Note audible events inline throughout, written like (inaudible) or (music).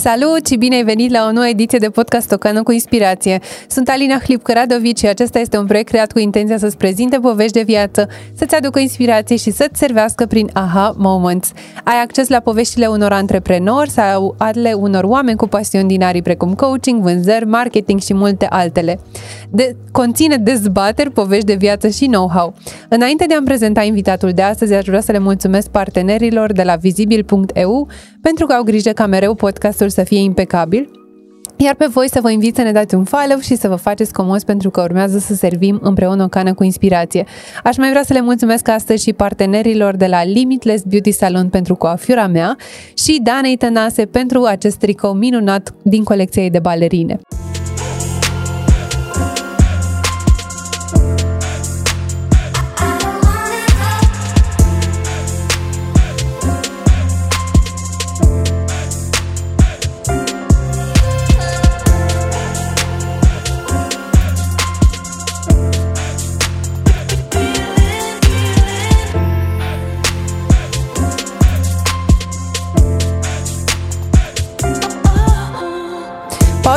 Salut și bine ai venit la o nouă ediție de podcast Tocană cu Inspirație. Sunt Alina Hlipcă-Radovici și acesta este un proiect creat cu intenția să-ți prezinte povești de viață, să-ți aducă inspirație și să-ți servească prin aha moments. Ai acces la poveștile unor antreprenori sau ale unor oameni cu pasiuni din arii precum coaching, vânzări, marketing și multe altele. De- conține dezbateri, povești de viață și know-how. Înainte de a-mi prezenta invitatul de astăzi, aș vrea să le mulțumesc partenerilor de la vizibil.eu pentru că au grijă ca mereu podcastul să fie impecabil iar pe voi să vă invit să ne dați un follow și să vă faceți comos pentru că urmează să servim împreună o cană cu inspirație. Aș mai vrea să le mulțumesc astăzi și partenerilor de la Limitless Beauty Salon pentru coafiura mea și Danei Tănase pentru acest tricou minunat din colecția ei de balerine.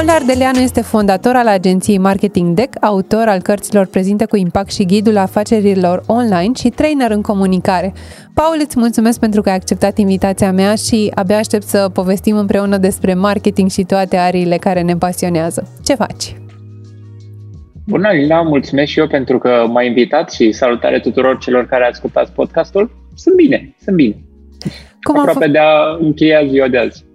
Paul Ardeleanu este fondator al agenției Marketing Deck, autor al cărților prezente cu impact și ghidul afacerilor online și trainer în comunicare. Paul, îți mulțumesc pentru că ai acceptat invitația mea și abia aștept să povestim împreună despre marketing și toate ariile care ne pasionează. Ce faci? Bună, Lina, mulțumesc și eu pentru că m-ai invitat și salutare tuturor celor care ascultați podcastul. Sunt bine, sunt bine. Cum Aproape f- de a încheia ziua de azi.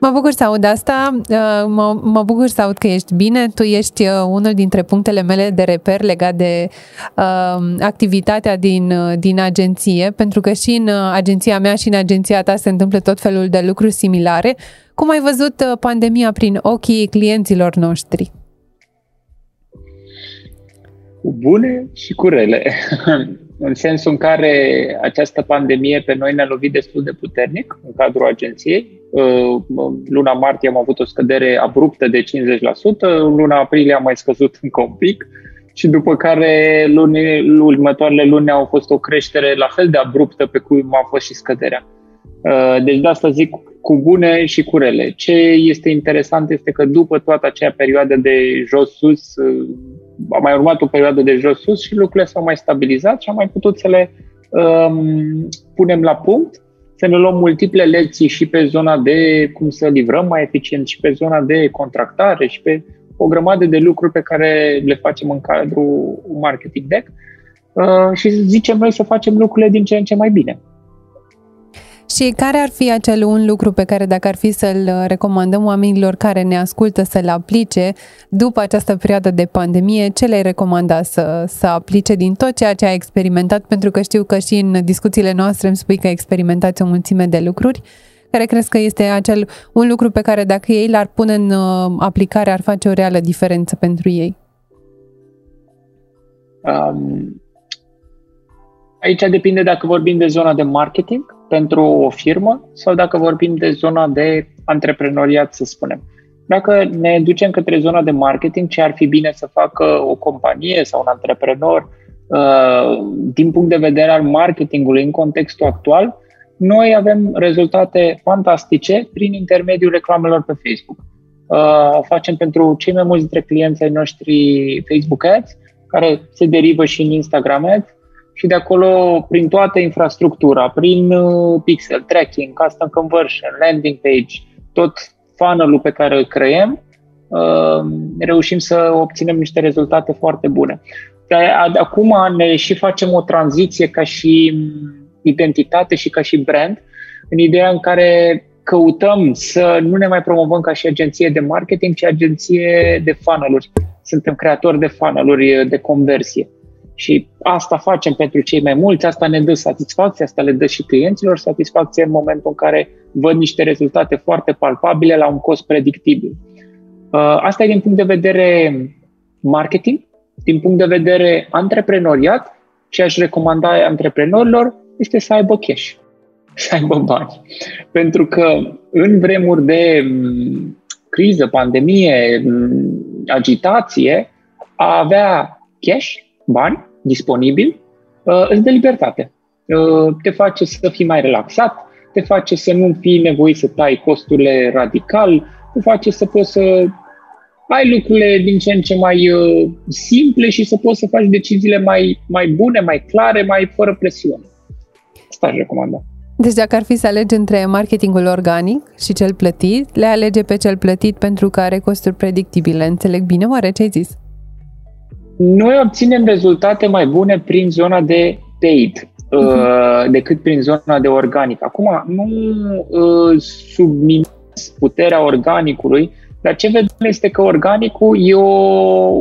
Mă bucur să aud asta, uh, mă, mă bucur să aud că ești bine. Tu ești uh, unul dintre punctele mele de reper legat de uh, activitatea din, uh, din agenție, pentru că și în agenția mea și în agenția ta se întâmplă tot felul de lucruri similare. Cum ai văzut pandemia prin ochii clienților noștri? Cu bune și cu rele. (laughs) în sensul în care această pandemie pe noi ne-a lovit destul de puternic în cadrul agenției. Uh, luna martie am avut o scădere abruptă de 50%, în luna aprilie am mai scăzut încă un pic și după care luni, următoarele luni au fost o creștere la fel de abruptă pe cum a fost și scăderea. Uh, deci de asta zic cu bune și cu rele. Ce este interesant este că după toată acea perioadă de jos-sus, uh, a mai urmat o perioadă de jos-sus și lucrurile s-au mai stabilizat și am mai putut să le um, punem la punct, să ne luăm multiple lecții și pe zona de cum să livrăm mai eficient și pe zona de contractare și pe o grămadă de lucruri pe care le facem în cadrul marketing deck uh, și zicem noi să facem lucrurile din ce în ce mai bine. Și care ar fi acel un lucru pe care dacă ar fi să-l recomandăm oamenilor care ne ascultă să-l aplice după această perioadă de pandemie, ce le-ai recomanda să, să aplice din tot ceea ce ai experimentat? Pentru că știu că și în discuțiile noastre îmi spui că experimentați o mulțime de lucruri. Care crezi că este acel un lucru pe care dacă ei l-ar pune în uh, aplicare ar face o reală diferență pentru ei? Um, aici depinde dacă vorbim de zona de marketing pentru o firmă sau dacă vorbim de zona de antreprenoriat, să spunem. Dacă ne ducem către zona de marketing, ce ar fi bine să facă o companie sau un antreprenor uh, din punct de vedere al marketingului în contextul actual, noi avem rezultate fantastice prin intermediul reclamelor pe Facebook. Uh, facem pentru cei mai mulți dintre clienții ai noștri Facebook Ads, care se derivă și în Instagram Ads, și de acolo, prin toată infrastructura, prin uh, pixel, tracking, custom conversion, landing page, tot funnel-ul pe care îl creăm, uh, reușim să obținem niște rezultate foarte bune. Acum ne și facem o tranziție ca și identitate și ca și brand, în ideea în care căutăm să nu ne mai promovăm ca și agenție de marketing, ci agenție de funnel-uri. Suntem creatori de funnel-uri de conversie. Și asta facem pentru cei mai mulți, asta ne dă satisfacție, asta le dă și clienților satisfacție în momentul în care văd niște rezultate foarte palpabile la un cost predictibil. Uh, asta e din punct de vedere marketing, din punct de vedere antreprenoriat, ce aș recomanda antreprenorilor este să aibă cash, (laughs) să aibă bani. Pentru că în vremuri de mm, criză, pandemie, mm, agitație, a avea cash, bani, disponibil, uh, îți dă libertate. Uh, te face să fii mai relaxat, te face să nu fii nevoit să tai costurile radical, te face să poți să ai lucrurile din ce în ce mai uh, simple și să poți să faci deciziile mai, mai bune, mai clare, mai fără presiune. Asta aș recomanda. Deci dacă ar fi să alegi între marketingul organic și cel plătit, le alege pe cel plătit pentru că are costuri predictibile. Înțeleg bine oare ce ai zis? Noi obținem rezultate mai bune prin zona de paid uh-huh. decât prin zona de organic. Acum, nu uh, subminez puterea organicului, dar ce vedem este că organicul e o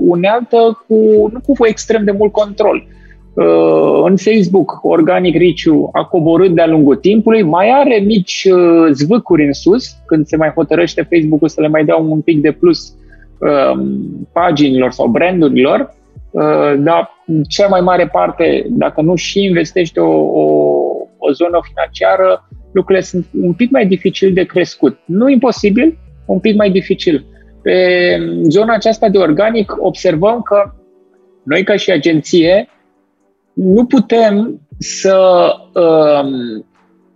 unealtă cu, nu cu extrem de mult control. Uh, în Facebook, organic reach a coborât de-a lungul timpului, mai are mici uh, zvâcuri în sus, când se mai hotărăște Facebook-ul să le mai dea un pic de plus uh, paginilor sau brandurilor, dar cea mai mare parte, dacă nu și investește o, o, o zonă financiară, lucrurile sunt un pic mai dificil de crescut. Nu imposibil, un pic mai dificil. Pe zona aceasta de organic observăm că noi ca și agenție nu putem să um,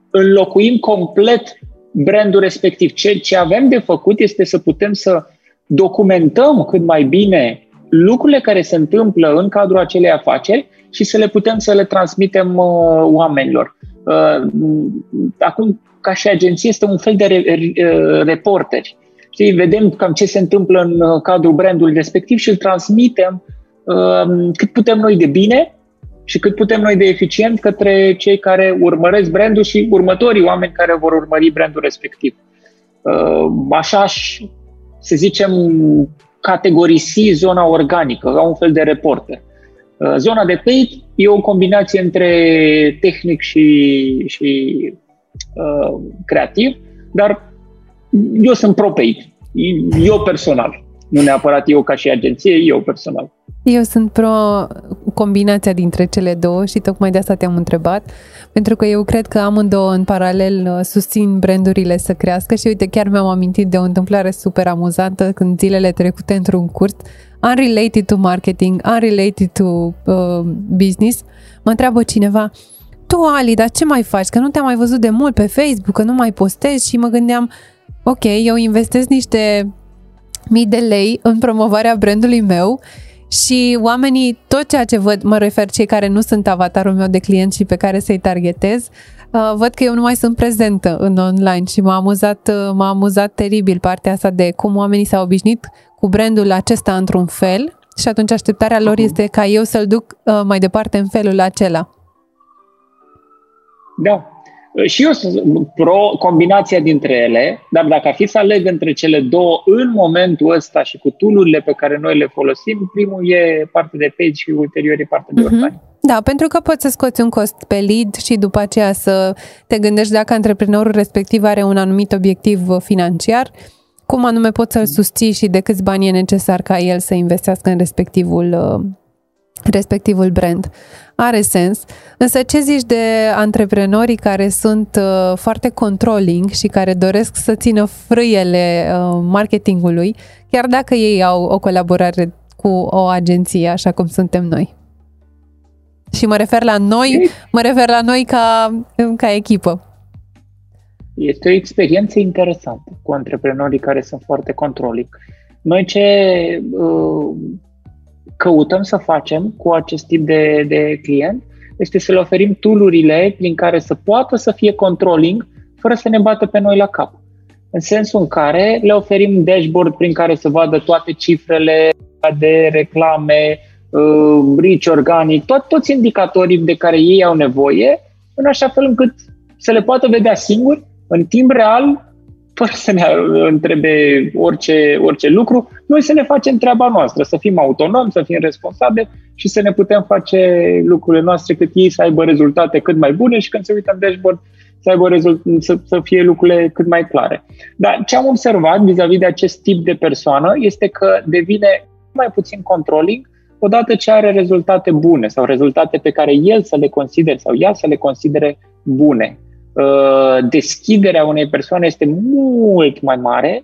înlocuim complet brandul respectiv. Ce, ce avem de făcut este să putem să documentăm cât mai bine lucrurile care se întâmplă în cadrul acelei afaceri și să le putem să le transmitem uh, oamenilor. Uh, acum, ca și agenție, este un fel de re, re, uh, reporteri. Știi, vedem cam ce se întâmplă în uh, cadrul brandului respectiv și îl transmitem uh, cât putem noi de bine și cât putem noi de eficient către cei care urmăresc brandul și următorii oameni care vor urmări brandul respectiv. Uh, așa aș, să zicem, categorisi zona organică, ca un fel de reporter. Uh, zona de paid e o combinație între tehnic și, și uh, creativ, dar eu sunt pro-paid. Eu personal. Nu neapărat eu ca și agenție, eu personal. Eu sunt pro combinația dintre cele două și tocmai de asta te-am întrebat, pentru că eu cred că amândouă în paralel uh, susțin brandurile să crească și uite, chiar mi-am amintit de o întâmplare super amuzantă când zilele trecute într-un curs, unrelated to marketing, unrelated to uh, business, mă întreabă cineva, tu, Ali, dar ce mai faci? Că nu te-am mai văzut de mult pe Facebook, că nu mai postezi și mă gândeam, ok, eu investesc niște mii de lei în promovarea brandului meu și oamenii, tot ceea ce văd, mă refer cei care nu sunt avatarul meu de client și pe care să-i targetez, uh, văd că eu nu mai sunt prezentă în online și m-a amuzat, uh, m-a amuzat teribil partea asta de cum oamenii s-au obișnuit cu brandul acesta într-un fel și atunci așteptarea lor este ca eu să-l duc uh, mai departe în felul acela. Da, și eu sunt pro combinația dintre ele, dar dacă ar fi să aleg între cele două în momentul ăsta și cu tulurile pe care noi le folosim, primul e partea de page și ulterior e partea de uh-huh. organic. Da, pentru că poți să scoți un cost pe lead și după aceea să te gândești dacă antreprenorul respectiv are un anumit obiectiv financiar, cum anume poți să-l susții și de câți bani e necesar ca el să investească în respectivul uh, respectivul brand. Are sens. Însă ce zici de antreprenorii care sunt uh, foarte controlling și care doresc să țină frâiele uh, marketingului, chiar dacă ei au o colaborare cu o agenție, așa cum suntem noi? Și mă refer la noi, mă refer la noi ca, ca echipă. Este o experiență interesantă cu antreprenorii care sunt foarte controlling. Noi ce uh, căutăm să facem cu acest tip de, de client este să le oferim toolurile prin care să poată să fie controlling fără să ne bată pe noi la cap. În sensul în care le oferim dashboard prin care să vadă toate cifrele de reclame, uh, reach organic, tot, toți indicatorii de care ei au nevoie, în așa fel încât să le poată vedea singuri, în timp real, fără să ne întrebe orice, orice lucru, noi să ne facem treaba noastră, să fim autonomi, să fim responsabili și să ne putem face lucrurile noastre cât ei să aibă rezultate cât mai bune și când se uită în dashboard să, aibă rezult- să, să fie lucrurile cât mai clare. Dar ce am observat vis-a-vis de acest tip de persoană este că devine mai puțin controlling odată ce are rezultate bune sau rezultate pe care el să le considere sau ea să le considere bune. Uh, deschiderea unei persoane este mult mai mare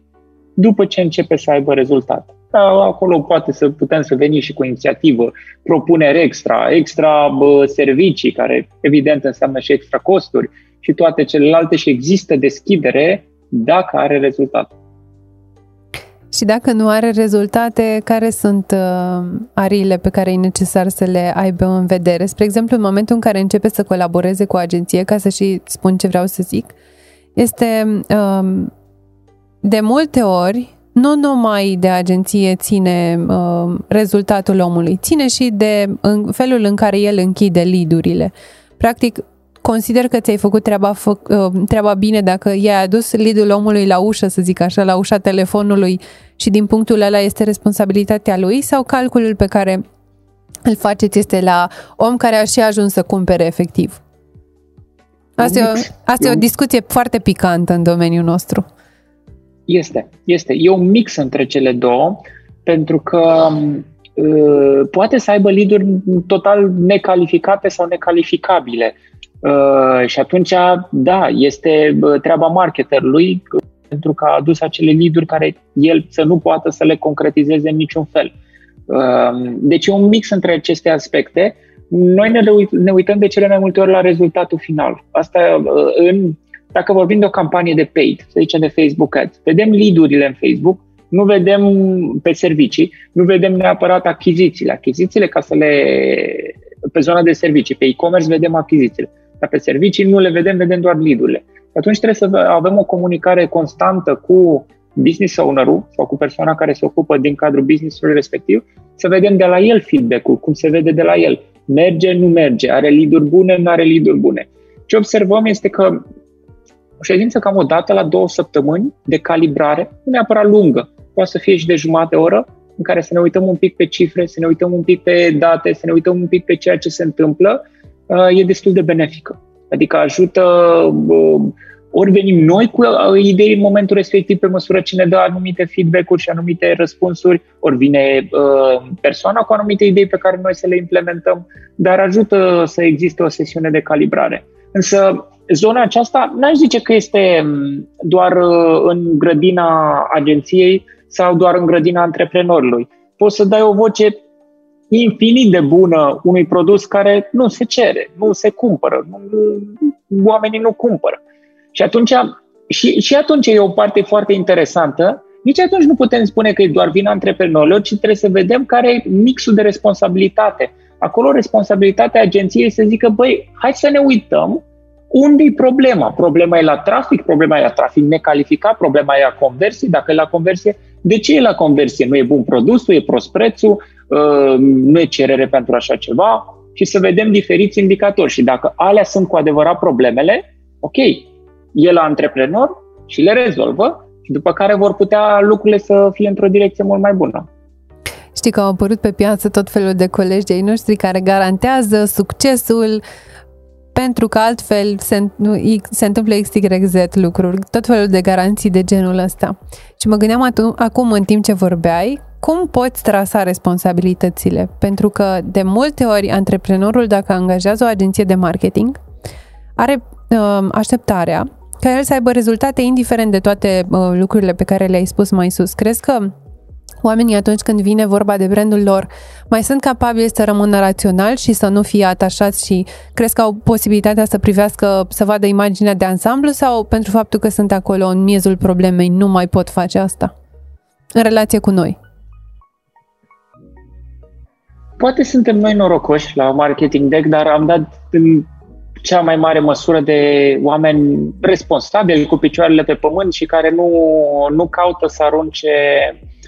după ce începe să aibă rezultate. Da, acolo poate să putem să venim și cu inițiativă, propuneri extra, extra bă, servicii, care evident înseamnă și extra costuri, și toate celelalte și există deschidere dacă are rezultat. Și dacă nu are rezultate, care sunt uh, ariile pe care e necesar să le aibă în vedere? Spre exemplu, în momentul în care începe să colaboreze cu o agenție, ca să și spun ce vreau să zic, este uh, de multe ori nu numai de agenție ține uh, rezultatul omului, ține și de în felul în care el închide lidurile. Practic, consider că ți-ai făcut treaba, fă, uh, treaba bine dacă i-ai adus lidul omului la ușă, să zic așa, la ușa telefonului și din punctul ăla este responsabilitatea lui sau calculul pe care îl faceți este la om care a și ajuns să cumpere efectiv? Asta, e o, asta e o discuție foarte picantă în domeniul nostru. Este, este. E un mix între cele două, pentru că uh, poate să aibă lead total necalificate sau necalificabile. Uh, și atunci, da, este uh, treaba marketerului pentru că a adus acele lead care el să nu poată să le concretizeze în niciun fel. Uh, deci e un mix între aceste aspecte. Noi ne, ne uităm de cele mai multe ori la rezultatul final. Asta uh, în dacă vorbim de o campanie de paid, să zicem de Facebook Ads, vedem lead-urile în Facebook, nu vedem pe servicii, nu vedem neapărat achizițiile. Achizițiile ca să le... pe zona de servicii, pe e-commerce vedem achizițiile, dar pe servicii nu le vedem, vedem doar lead-urile. Atunci trebuie să avem o comunicare constantă cu business owner-ul sau cu persoana care se ocupă din cadrul business-ului respectiv, să vedem de la el feedback-ul, cum se vede de la el. Merge, nu merge, are lead bune, nu are lead bune. Ce observăm este că o ședință cam o dată la două săptămâni de calibrare, nu neapărat lungă, poate să fie și de jumătate oră, în care să ne uităm un pic pe cifre, să ne uităm un pic pe date, să ne uităm un pic pe ceea ce se întâmplă, uh, e destul de benefică. Adică ajută, uh, ori venim noi cu uh, idei în momentul respectiv pe măsură ce ne dă anumite feedback-uri și anumite răspunsuri, ori vine persoana cu anumite idei pe care noi să le implementăm, dar ajută să existe o sesiune de calibrare. Însă zona aceasta n-aș zice că este mm, doar uh, în grădina agenției sau doar în grădina antreprenorului. Poți să dai o voce infinit de bună unui produs care nu se cere, nu se cumpără, nu, oamenii nu cumpără. Și atunci, și, și atunci e o parte foarte interesantă. Nici atunci nu putem spune că e doar vina antreprenorilor, ci trebuie să vedem care e mixul de responsabilitate. Acolo responsabilitatea agenției să zică, băi, hai să ne uităm unde e problema? Problema e la trafic, problema e la trafic necalificat, problema e la conversie, dacă e la conversie, de ce e la conversie? Nu e bun produsul, e prost prețul, uh, nu e cerere pentru așa ceva și să vedem diferiți indicatori și dacă alea sunt cu adevărat problemele, ok, e la antreprenor și le rezolvă și după care vor putea lucrurile să fie într-o direcție mult mai bună. Știi că au apărut pe piață tot felul de colegi de ai noștri care garantează succesul pentru că altfel se, se întâmplă XYZ lucruri, tot felul de garanții de genul ăsta. Și mă gândeam atu- acum în timp ce vorbeai, cum poți trasa responsabilitățile? Pentru că de multe ori antreprenorul, dacă angajează o agenție de marketing, are uh, așteptarea ca el să aibă rezultate indiferent de toate uh, lucrurile pe care le-ai spus mai sus. Crezi că oamenii atunci când vine vorba de brandul lor mai sunt capabili să rămână rațional și să nu fie atașați și crezi că au posibilitatea să privească, să vadă imaginea de ansamblu sau pentru faptul că sunt acolo în miezul problemei nu mai pot face asta în relație cu noi? Poate suntem noi norocoși la Marketing Deck, dar am dat în cea mai mare măsură de oameni responsabili cu picioarele pe pământ și care nu, nu caută să arunce Uh,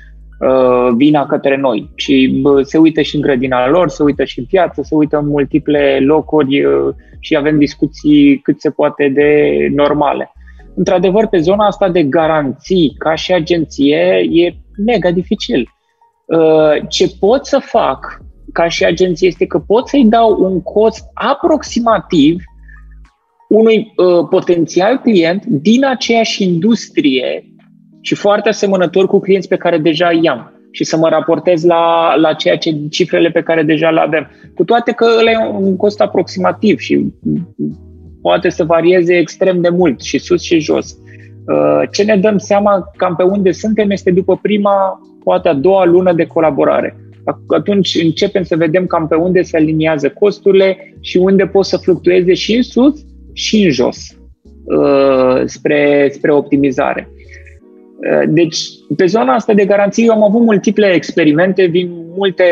vina către noi și se uită și în grădina lor, se uită și în piață, se uită în multiple locuri uh, și avem discuții cât se poate de normale. Într-adevăr, pe zona asta de garanții, ca și agenție, e mega dificil. Uh, ce pot să fac ca și agenție este că pot să-i dau un cost aproximativ unui uh, potențial client din aceeași industrie și foarte asemănător cu clienți pe care deja i-am și să mă raportez la, la ceea ce cifrele pe care deja le avem. Cu toate că ăla e un cost aproximativ și poate să varieze extrem de mult și sus și jos. Uh, ce ne dăm seama cam pe unde suntem este după prima, poate a doua lună de colaborare. Atunci începem să vedem cam pe unde se aliniază costurile și unde pot să fluctueze și în sus și în jos. uh, spre, spre optimizare. Uh, deci, pe zona asta de garanții, eu am avut multiple experimente, vin multe,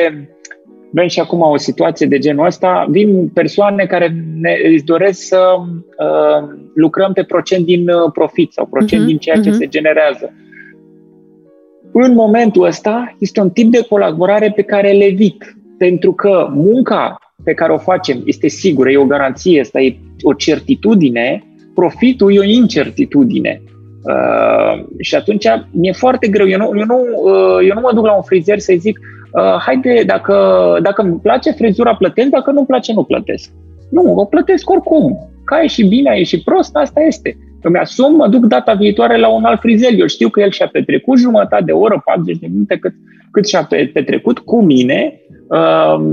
avem și acum o situație de genul ăsta, vin persoane care ne, își doresc să uh, lucrăm pe procent din uh, profit sau procent uh-huh, din ceea ce uh-huh. se generează. În momentul ăsta este un tip de colaborare pe care le evit, pentru că munca pe care o facem este sigură, e o garanție, asta e o certitudine, profitul e o incertitudine. Uh, și atunci mi-e foarte greu. Eu nu, eu, nu, uh, eu nu mă duc la un frizer să-i zic uh, haide, dacă, dacă îmi place frizura, plătesc, dacă nu-mi place, nu plătesc. Nu, o plătesc oricum. Ca e și bine, e și prost, asta este. Îmi asum, mă duc data viitoare la un alt frizer. Eu știu că el și-a petrecut jumătate de oră, 40 de minute, cât, cât și-a petrecut cu mine, uh,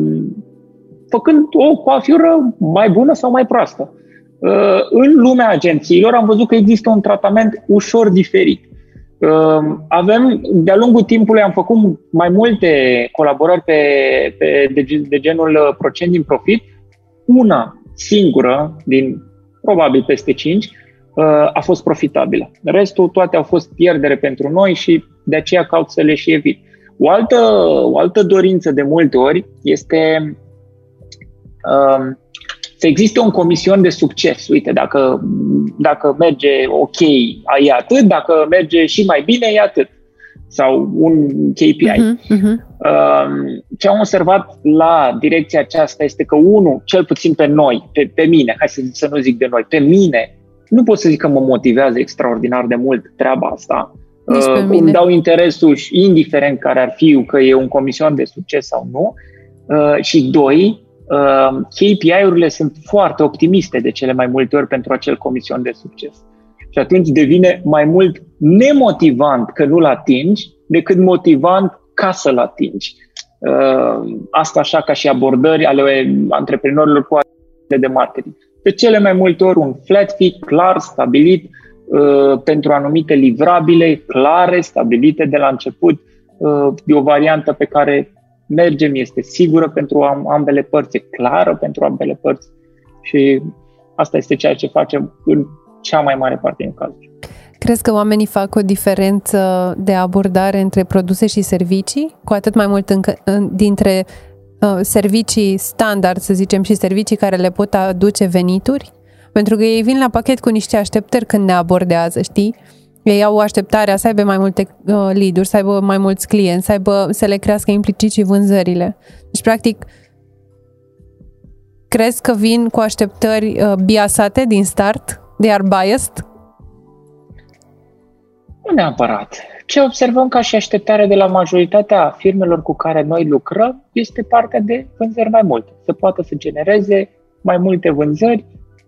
făcând o coafură mai bună sau mai proastă. Uh, în lumea agențiilor am văzut că există un tratament ușor diferit. Uh, avem, de-a lungul timpului am făcut mai multe colaborări pe, pe, de, de genul uh, procent din profit. Una singură, din probabil peste 5, a fost profitabilă. Restul, toate au fost pierdere pentru noi și de aceea caut să le și evit. O altă, o altă dorință de multe ori este să existe un comision de succes. Uite, dacă, dacă merge ok, e atât, dacă merge și mai bine, e atât. Sau un KPI. Uh-huh, uh-huh. Ce am observat la direcția aceasta este că, unul, cel puțin pe noi, pe, pe mine, hai să, să nu zic de noi, pe mine, nu pot să zic că mă motivează extraordinar de mult treaba asta. Uh, îmi dau interesul și indiferent care ar fi că e un comision de succes sau nu. Uh, și doi, uh, KPI-urile sunt foarte optimiste de cele mai multe ori pentru acel comision de succes. Și atunci devine mai mult nemotivant că nu-l atingi decât motivant ca să-l atingi. Uh, asta așa ca și abordări ale antreprenorilor cu de marketing. De cele mai multe ori un flat fee clar, stabilit, uh, pentru anumite livrabile clare, stabilite de la început. Uh, e o variantă pe care mergem, este sigură pentru ambele părți, e clară pentru ambele părți și asta este ceea ce facem în cea mai mare parte din cazuri. Crezi că oamenii fac o diferență de abordare între produse și servicii, cu atât mai mult încă, dintre uh, servicii standard, să zicem, și servicii care le pot aduce venituri? Pentru că ei vin la pachet cu niște așteptări când ne abordează, știi? Ei au așteptarea să aibă mai multe uh, lead-uri, să aibă mai mulți clienți, să, aibă, să le crească implicit și vânzările. Deci, practic, crezi că vin cu așteptări uh, biasate din start? They are biased? Nu neapărat. Ce observăm ca și așteptare de la majoritatea firmelor cu care noi lucrăm este partea de vânzări mai multe. Să poată să genereze mai multe vânzări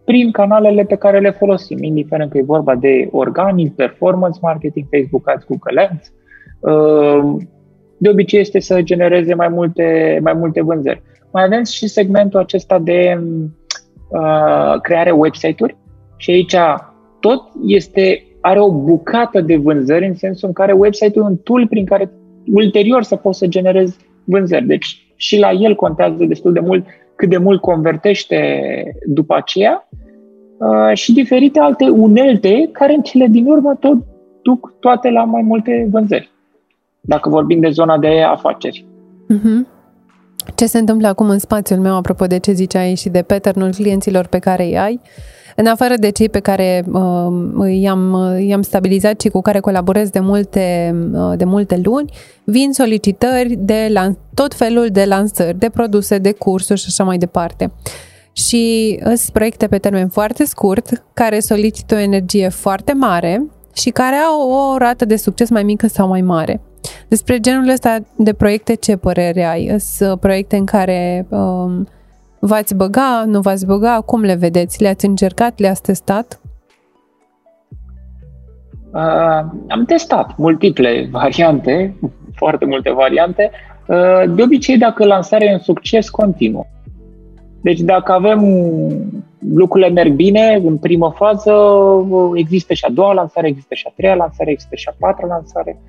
prin canalele pe care le folosim, indiferent că e vorba de organic, performance marketing, Facebook Ads, Google Ads. Uh, de obicei este să genereze mai multe, mai multe vânzări. Mai avem și segmentul acesta de uh, creare website-uri și aici tot este, are o bucată de vânzări în sensul în care website-ul e un tool prin care ulterior să poți să generezi vânzări. Deci și la el contează destul de mult cât de mult convertește după aceea uh, și diferite alte unelte care în cele din urmă tot duc toate la mai multe vânzări, dacă vorbim de zona de afaceri. Uh-huh. Ce se întâmplă acum în spațiul meu, apropo de ce ziceai și de pattern clienților pe care îi ai, în afară de cei pe care uh, i-am, i-am stabilizat și cu care colaborez de multe, uh, de multe luni, vin solicitări de lan- tot felul de lansări, de produse, de cursuri și așa mai departe. Și sunt proiecte pe termen foarte scurt, care solicită o energie foarte mare și care au o rată de succes mai mică sau mai mare. Despre genul ăsta de proiecte, ce părere ai? Sunt proiecte în care um, V-ați băga, nu v-ați băga? Cum le vedeți? Le-ați încercat? Le-ați testat? Uh, am testat multiple variante, foarte multe variante. Uh, de obicei, dacă lansarea e un succes, continuă. Deci dacă avem lucrurile merg bine în primă fază, există și a doua lansare, există și a treia lansare, există și a patra lansare.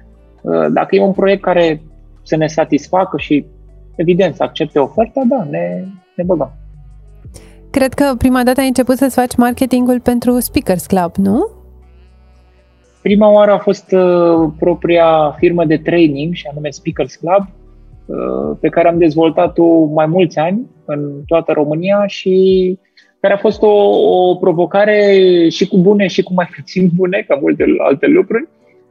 Uh, dacă e un proiect care să ne satisfacă și evident să accepte oferta, da, ne, ne băgăm. Cred că prima dată ai început să-ți faci marketingul pentru Speakers Club, nu? Prima oară a fost uh, propria firmă de training, și anume Speakers Club, uh, pe care am dezvoltat-o mai mulți ani în toată România și care a fost o, o provocare și cu bune și cu mai (laughs) puțin bune, ca multe alte lucruri,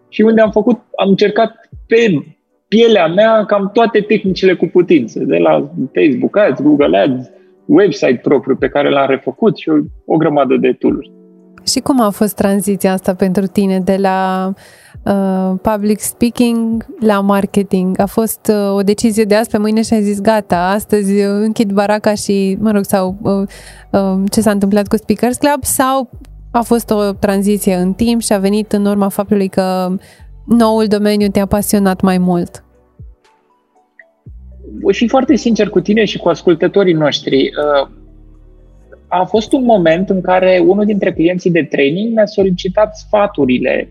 și unde am făcut, am încercat pe pielea mea cam toate tehnicile cu putință, de la Facebook Ads, Google Ads, website propriu pe care l-am refăcut și o, o grămadă de tool Și cum a fost tranziția asta pentru tine de la uh, public speaking la marketing? A fost uh, o decizie de azi pe mâine și ai zis gata, astăzi închid baraca și, mă rog, sau uh, uh, ce s-a întâmplat cu Speakers Club sau a fost o tranziție în timp și a venit în urma faptului că noul domeniu te-a pasionat mai mult? și foarte sincer cu tine și cu ascultătorii noștri. Uh, a fost un moment în care unul dintre clienții de training mi-a solicitat sfaturile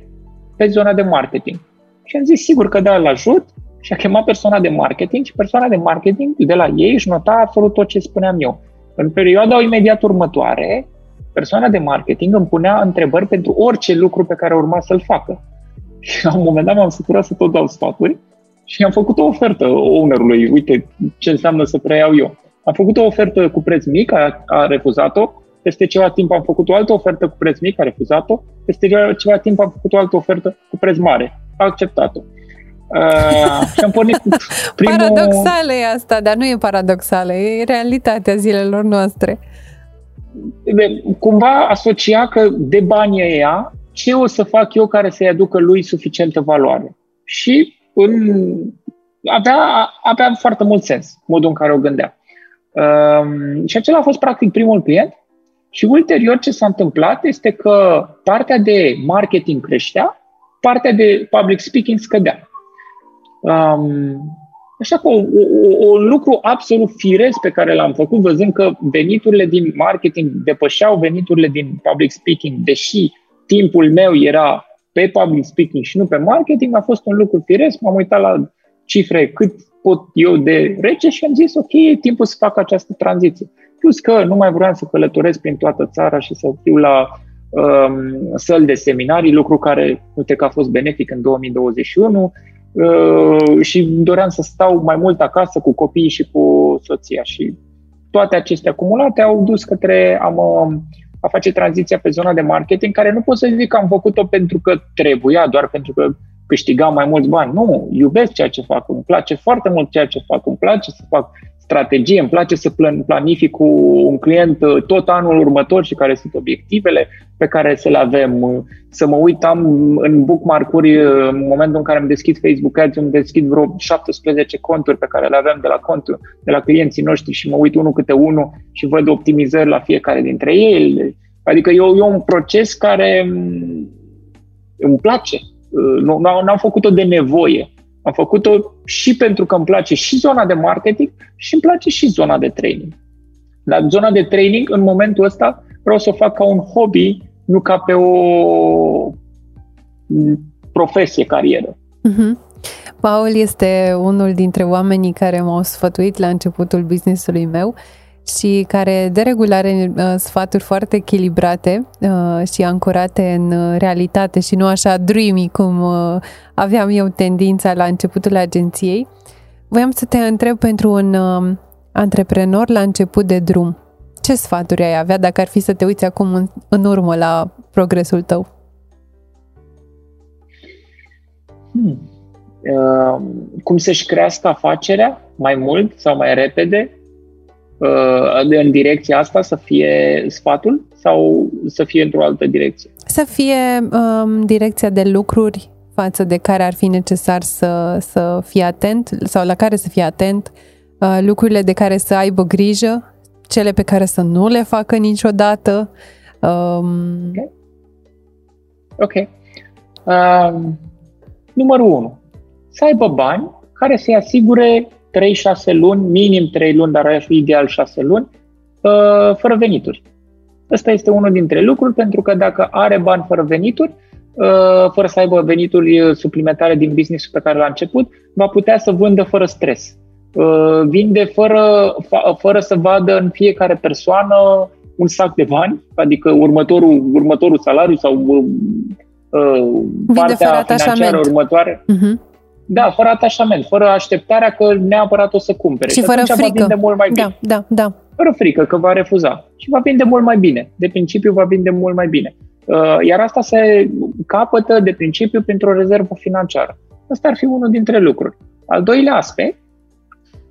pe zona de marketing. Și am zis, sigur că da, îl ajut și a chemat persoana de marketing și persoana de marketing de la ei își nota absolut tot ce spuneam eu. În perioada imediat următoare, persoana de marketing îmi punea întrebări pentru orice lucru pe care urma să-l facă. (laughs) Și la un moment dat m-am săturat să tot dau sfaturi și am făcut o ofertă ownerului, uite ce înseamnă să preiau eu. Am făcut o ofertă cu preț mic, a, a refuzat-o, peste ceva timp am făcut o altă ofertă cu preț mic, a refuzat-o, peste ceva timp am făcut o altă ofertă cu preț mare, a acceptat-o. Uh, și am pornit cu (laughs) primul... Paradoxală e asta, dar nu e paradoxală, e realitatea zilelor noastre. Cumva asocia că de bani ea, ce o să fac eu care să-i aducă lui suficientă valoare? Și în, avea, avea foarte mult sens modul în care o gândea. Um, și acela a fost practic primul client și ulterior ce s-a întâmplat este că partea de marketing creștea, partea de public speaking scădea. Um, așa că un lucru absolut firesc pe care l-am făcut, văzând că veniturile din marketing depășeau veniturile din public speaking, deși timpul meu era pe public speaking și nu pe marketing, a fost un lucru firesc. M-am uitat la cifre cât pot eu de rece și am zis, ok, e timpul să fac această tranziție. Plus că nu mai vreau să călătoresc prin toată țara și să fiu la um, săli de seminarii, lucru care, uite că a fost benefic în 2021 uh, și doream să stau mai mult acasă cu copiii și cu soția și toate acestea acumulate au dus către am, um, a face tranziția pe zona de marketing, care nu pot să zic că am făcut-o pentru că trebuia, doar pentru că câștigam mai mulți bani. Nu, iubesc ceea ce fac, îmi place foarte mult ceea ce fac, îmi place să fac strategie, îmi place să planific cu un client uh, tot anul următor și care sunt obiectivele pe care să le avem. Uh, să mă uit, am în bookmark-uri, uh, în momentul în care îmi deschid Facebook Ads, îmi deschid vreo 17 conturi pe care le avem de la contul, de la clienții noștri și mă uit unul câte unul și văd optimizări la fiecare dintre ele. Adică eu, eu un proces care mm, îmi place. Nu, nu am făcut-o de nevoie am făcut-o și pentru că îmi place și zona de marketing și îmi place și zona de training. Dar zona de training, în momentul ăsta, vreau să o fac ca un hobby, nu ca pe o profesie, carieră. Uh-huh. Paul este unul dintre oamenii care m-au sfătuit la începutul business-ului meu și care de regulare uh, sfaturi foarte echilibrate uh, și ancorate în uh, realitate și nu așa dreamy cum aveam eu tendința la începutul agenției. Voiam să te întreb pentru un antreprenor la început de drum. Ce sfaturi ai avea dacă ar fi să te uiți acum în, în urmă la progresul tău? Hmm. Uh, cum să-și crească afacerea mai mult sau mai repede? Uh, în direcția asta să fie sfatul sau să fie într-o altă direcție? Să fie um, direcția de lucruri față de care ar fi necesar să, să fie atent sau la care să fie atent, uh, lucrurile de care să aibă grijă, cele pe care să nu le facă niciodată. Um... Ok. okay. Um, numărul 1. Să aibă bani care să-i asigure 3-6 luni, minim 3 luni, dar ar fi ideal 6 luni, uh, fără venituri. Ăsta este unul dintre lucruri, pentru că dacă are bani fără venituri, uh, fără să aibă venituri suplimentare din business pe care l-a început, va putea să vândă fără stres. Uh, vinde fără, fără să vadă în fiecare persoană un sac de bani, adică următorul, următorul salariu sau uh, uh partea financiară următoare. Uh-huh. Da, fără atașament, fără așteptarea că neapărat o să cumpere. Și, și fără frică. va vinde mult mai bine. Da, da, da. Fără frică că va refuza. Și va vinde mult mai bine. De principiu va vinde mult mai bine. Uh, iar asta se capătă de principiu printr-o rezervă financiară. Asta ar fi unul dintre lucruri. Al doilea aspect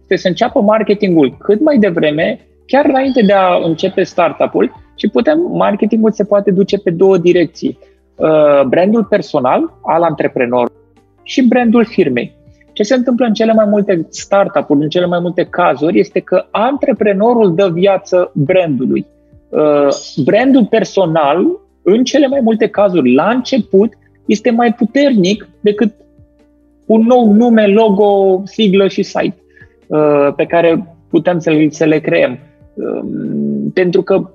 este să înceapă marketingul cât mai devreme, chiar înainte de a începe startup-ul și putem, marketingul se poate duce pe două direcții. Uh, brandul personal al antreprenorului și brandul firmei. Ce se întâmplă în cele mai multe startup-uri, în cele mai multe cazuri, este că antreprenorul dă viață brandului. Uh, brandul personal, în cele mai multe cazuri, la început, este mai puternic decât un nou nume, logo, siglă și site uh, pe care putem să, să le creăm. Um, pentru că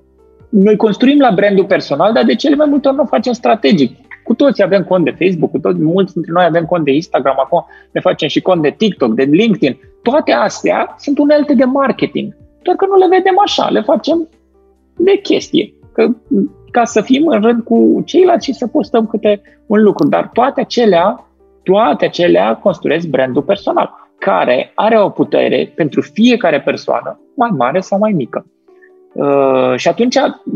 noi construim la brandul personal, dar de cele mai multe ori nu o facem strategic. Cu toți avem cont de Facebook, cu toți, mulți dintre noi avem cont de Instagram, acum ne facem și cont de TikTok, de LinkedIn. Toate astea sunt unelte de marketing. Doar că nu le vedem așa, le facem de chestie. Că, ca să fim în rând cu ceilalți și să postăm câte un lucru. Dar toate acelea, toate acelea construiesc brandul personal, care are o putere pentru fiecare persoană, mai mare sau mai mică. Uh, și atunci,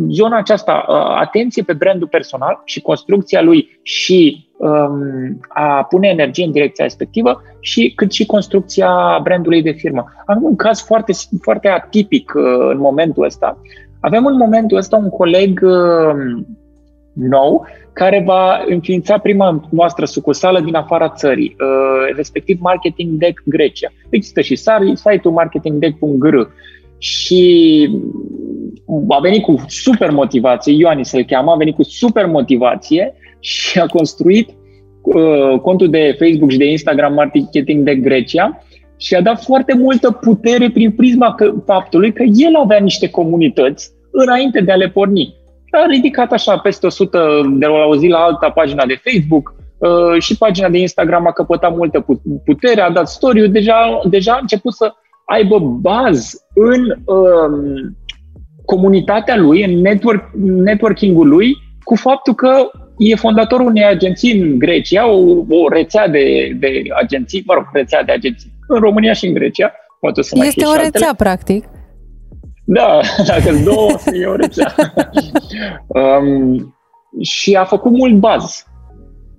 zona aceasta, uh, atenție pe brandul personal și construcția lui și um, a pune energie în direcția respectivă, și cât și construcția brandului de firmă. Am un caz foarte, foarte atipic uh, în momentul ăsta. Avem în momentul ăsta un coleg uh, nou care va înființa prima noastră sucursală din afara țării, uh, respectiv Marketing Deck Grecia. Există și site-ul marketingdeck.gr și a venit cu super motivație, Ioani se cheamă, a venit cu super motivație și a construit uh, contul de Facebook și de Instagram Marketing de Grecia și a dat foarte multă putere prin prisma că, faptului că el avea niște comunități înainte de a le porni. A ridicat așa peste 100 de la o zi la alta pagina de Facebook uh, și pagina de Instagram a căpătat multă putere, a dat story deja, deja a început să aibă bază în um, comunitatea lui, în network, networking-ul lui, cu faptul că e fondatorul unei agenții în Grecia, o, o rețea de, de agenții, mă rog, rețea de agenții în România și în Grecia. Poate să mai este (laughs) o rețea, practic. Da, dacă două, e o rețea. um, și a făcut mult baz,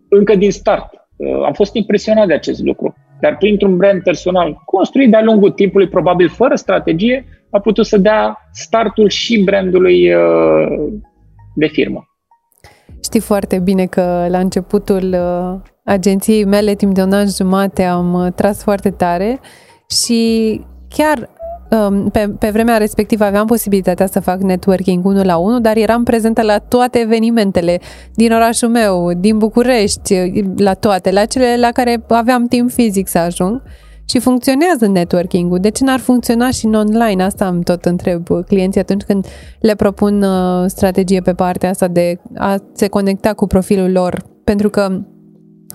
încă din start. Uh, am fost impresionat de acest lucru. Dar printr-un brand personal construit de-a lungul timpului, probabil fără strategie, a putut să dea startul și brandului uh, de firmă. Știi foarte bine că la începutul uh, agenției mele, timp de un an jumate, am uh, tras foarte tare și chiar um, pe, pe vremea respectivă aveam posibilitatea să fac networking unul la unul, dar eram prezentă la toate evenimentele din orașul meu, din București, la toate, la cele la care aveam timp fizic să ajung. Și funcționează networking-ul. De ce n-ar funcționa și în online? Asta îmi tot întreb clienții atunci când le propun uh, strategie pe partea asta de a se conecta cu profilul lor. Pentru că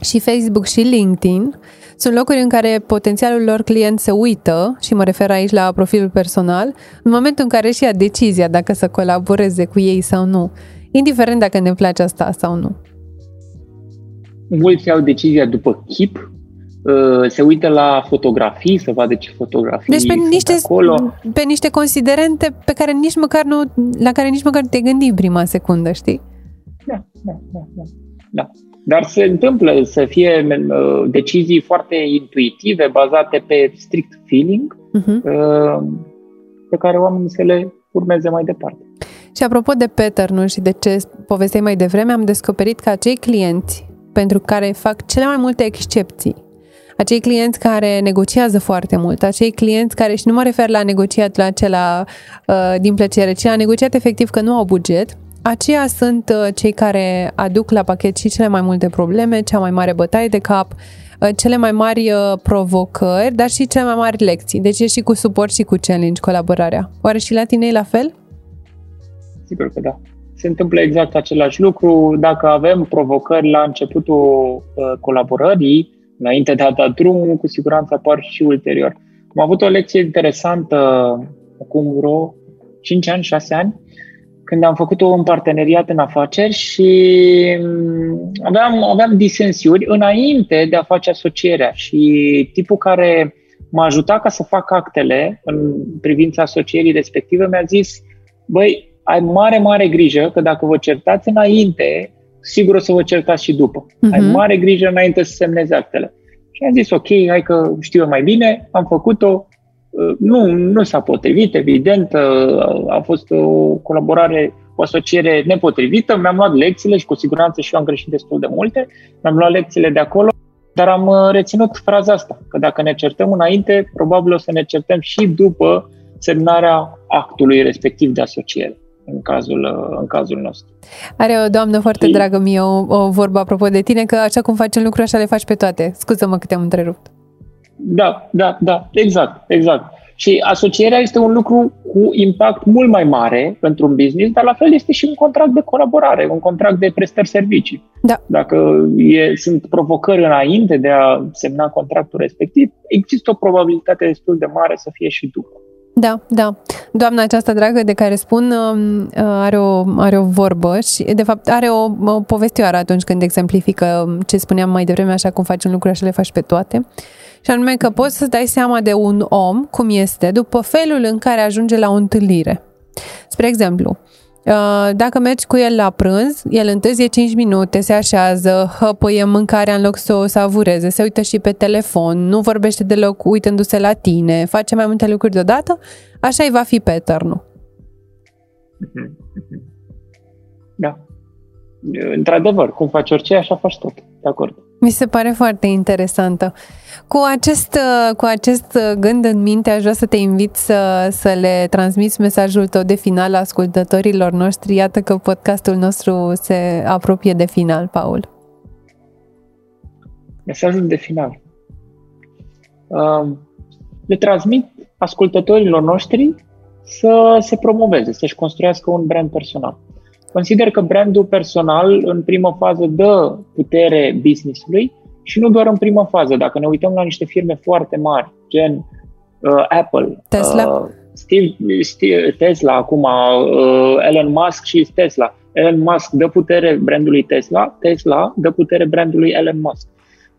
și Facebook și LinkedIn sunt locuri în care potențialul lor client se uită, și mă refer aici la profilul personal, în momentul în care își ia decizia dacă să colaboreze cu ei sau nu, indiferent dacă ne place asta sau nu. Mulți iau decizia după chip, uh, se uită la fotografii, să vadă ce fotografii deci pe niște, acolo. pe niște considerente pe care nici măcar nu, la care nici măcar nu te gândi în prima secundă, știi? Da, da, da. da. da. Dar se întâmplă să fie uh, decizii foarte intuitive, bazate pe strict feeling, uh-huh. pe care oamenii să le urmeze mai departe. Și apropo de pattern și de ce povesteai mai devreme, am descoperit că acei clienți pentru care fac cele mai multe excepții, acei clienți care negociază foarte mult, acei clienți care, și nu mă refer la negociat la acela uh, din plăcere, ci la negociat efectiv că nu au buget, aceia sunt uh, cei care aduc la pachet și cele mai multe probleme, cea mai mare bătaie de cap, uh, cele mai mari uh, provocări, dar și cele mai mari lecții. Deci e și cu suport și cu challenge colaborarea. Oare și la tine e la fel? Sigur că da. Se întâmplă exact același lucru. Dacă avem provocări la începutul colaborării, înainte de a da drumul, cu siguranță apar și ulterior. Am avut o lecție interesantă acum vreo 5 ani, 6 ani, când am făcut-o în parteneriat în afaceri și mm, aveam, aveam disensiuni înainte de a face asocierea și tipul care m-a ajutat ca să fac actele în privința asocierii respective mi-a zis, băi, ai mare, mare grijă că dacă vă certați înainte, sigur o să vă certați și după. Uh-huh. Ai mhm. mare grijă înainte să semnezi actele. Și am zis, ok, hai că știu eu mai bine, am făcut-o, uh, nu, nu s-a potrivit, evident, uh, a fost o colaborare, o asociere nepotrivită, mi-am luat lecțiile și cu siguranță și eu am greșit destul de multe, mi-am luat lecțiile de acolo, dar am uh, reținut fraza asta, că dacă ne certăm înainte, probabil o să ne certăm și după semnarea actului respectiv de asociere în cazul, uh, în cazul nostru. Are o doamnă foarte și... dragă mie o, o vorbă apropo de tine, că așa cum faci un lucru, așa le faci pe toate. Scuză-mă că te-am întrerupt. Da, da, da, exact, exact. Și asocierea este un lucru cu impact mult mai mare pentru un business, dar la fel este și un contract de colaborare, un contract de prestări servicii. Da. Dacă e, sunt provocări înainte de a semna contractul respectiv, există o probabilitate destul de mare să fie și după. Da, da. Doamna aceasta dragă de care spun um, uh, are o, are o vorbă și de fapt are o, o povestioară atunci când exemplifică ce spuneam mai devreme, așa cum faci un lucru, așa le faci pe toate. Și anume că poți să dai seama de un om cum este după felul în care ajunge la o întâlnire. Spre exemplu, Uh, dacă mergi cu el la prânz, el întârzie 5 minute, se așează, hăpăie mâncarea în loc să o savureze, se uită și pe telefon, nu vorbește deloc uitându-se la tine, face mai multe lucruri deodată, așa îi va fi pattern Da. Într-adevăr, cum faci orice, așa faci tot. De acord. Mi se pare foarte interesantă. Cu acest, uh, cu acest uh, gând în minte, aș vrea să te invit să, să le transmiți mesajul tău de final ascultătorilor noștri. Iată că podcastul nostru se apropie de final, Paul. Mesajul de final. Um, le transmit ascultătorilor noștri să se promoveze, să-și construiască un brand personal. Consider că brandul personal în primă fază dă putere businessului și nu doar în primă fază. Dacă ne uităm la niște firme foarte mari, gen uh, Apple, Tesla, uh, Steve, Steve, Tesla acum, uh, Elon Musk și Tesla. Elon Musk dă putere brandului Tesla, Tesla dă putere brandului Elon Musk.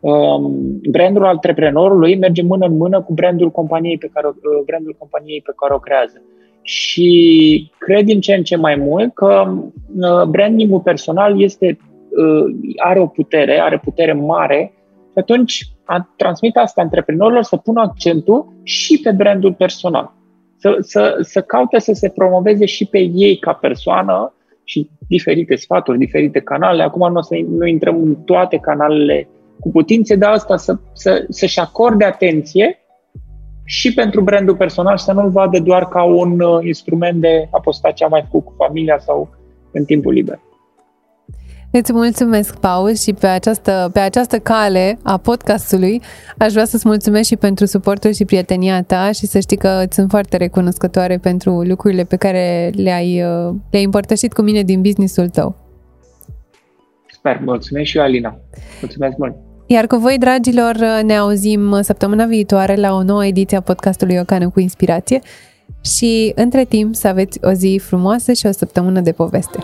Um, brandul antreprenorului merge mână în mână cu brandul companiei pe care, uh, brandul companiei pe care o creează. Și cred din ce în ce mai mult că uh, brandingul personal este, uh, are o putere, are putere mare și atunci a transmit asta antreprenorilor să pună accentul și pe brandul personal. Să, să, să caute să se promoveze și pe ei ca persoană și diferite sfaturi, diferite canale. Acum nu o să nu intrăm în toate canalele cu putințe, dar asta să, să, să-și acorde atenție și pentru brandul personal să nu-l vadă doar ca un uh, instrument de a posta ce am mai făcut cu familia sau în timpul liber. Îți mulțumesc, Paul, și pe această, pe această cale a podcastului aș vrea să-ți mulțumesc și pentru suportul și prietenia ta și să știi că îți sunt foarte recunoscătoare pentru lucrurile pe care le-ai, uh, le-ai împărtășit cu mine din businessul tău. Sper, mulțumesc și eu, Alina. Mulțumesc mult! Iar cu voi, dragilor, ne auzim săptămâna viitoare la o nouă ediție a podcastului Iocană cu Inspirație și, între timp, să aveți o zi frumoasă și o săptămână de poveste.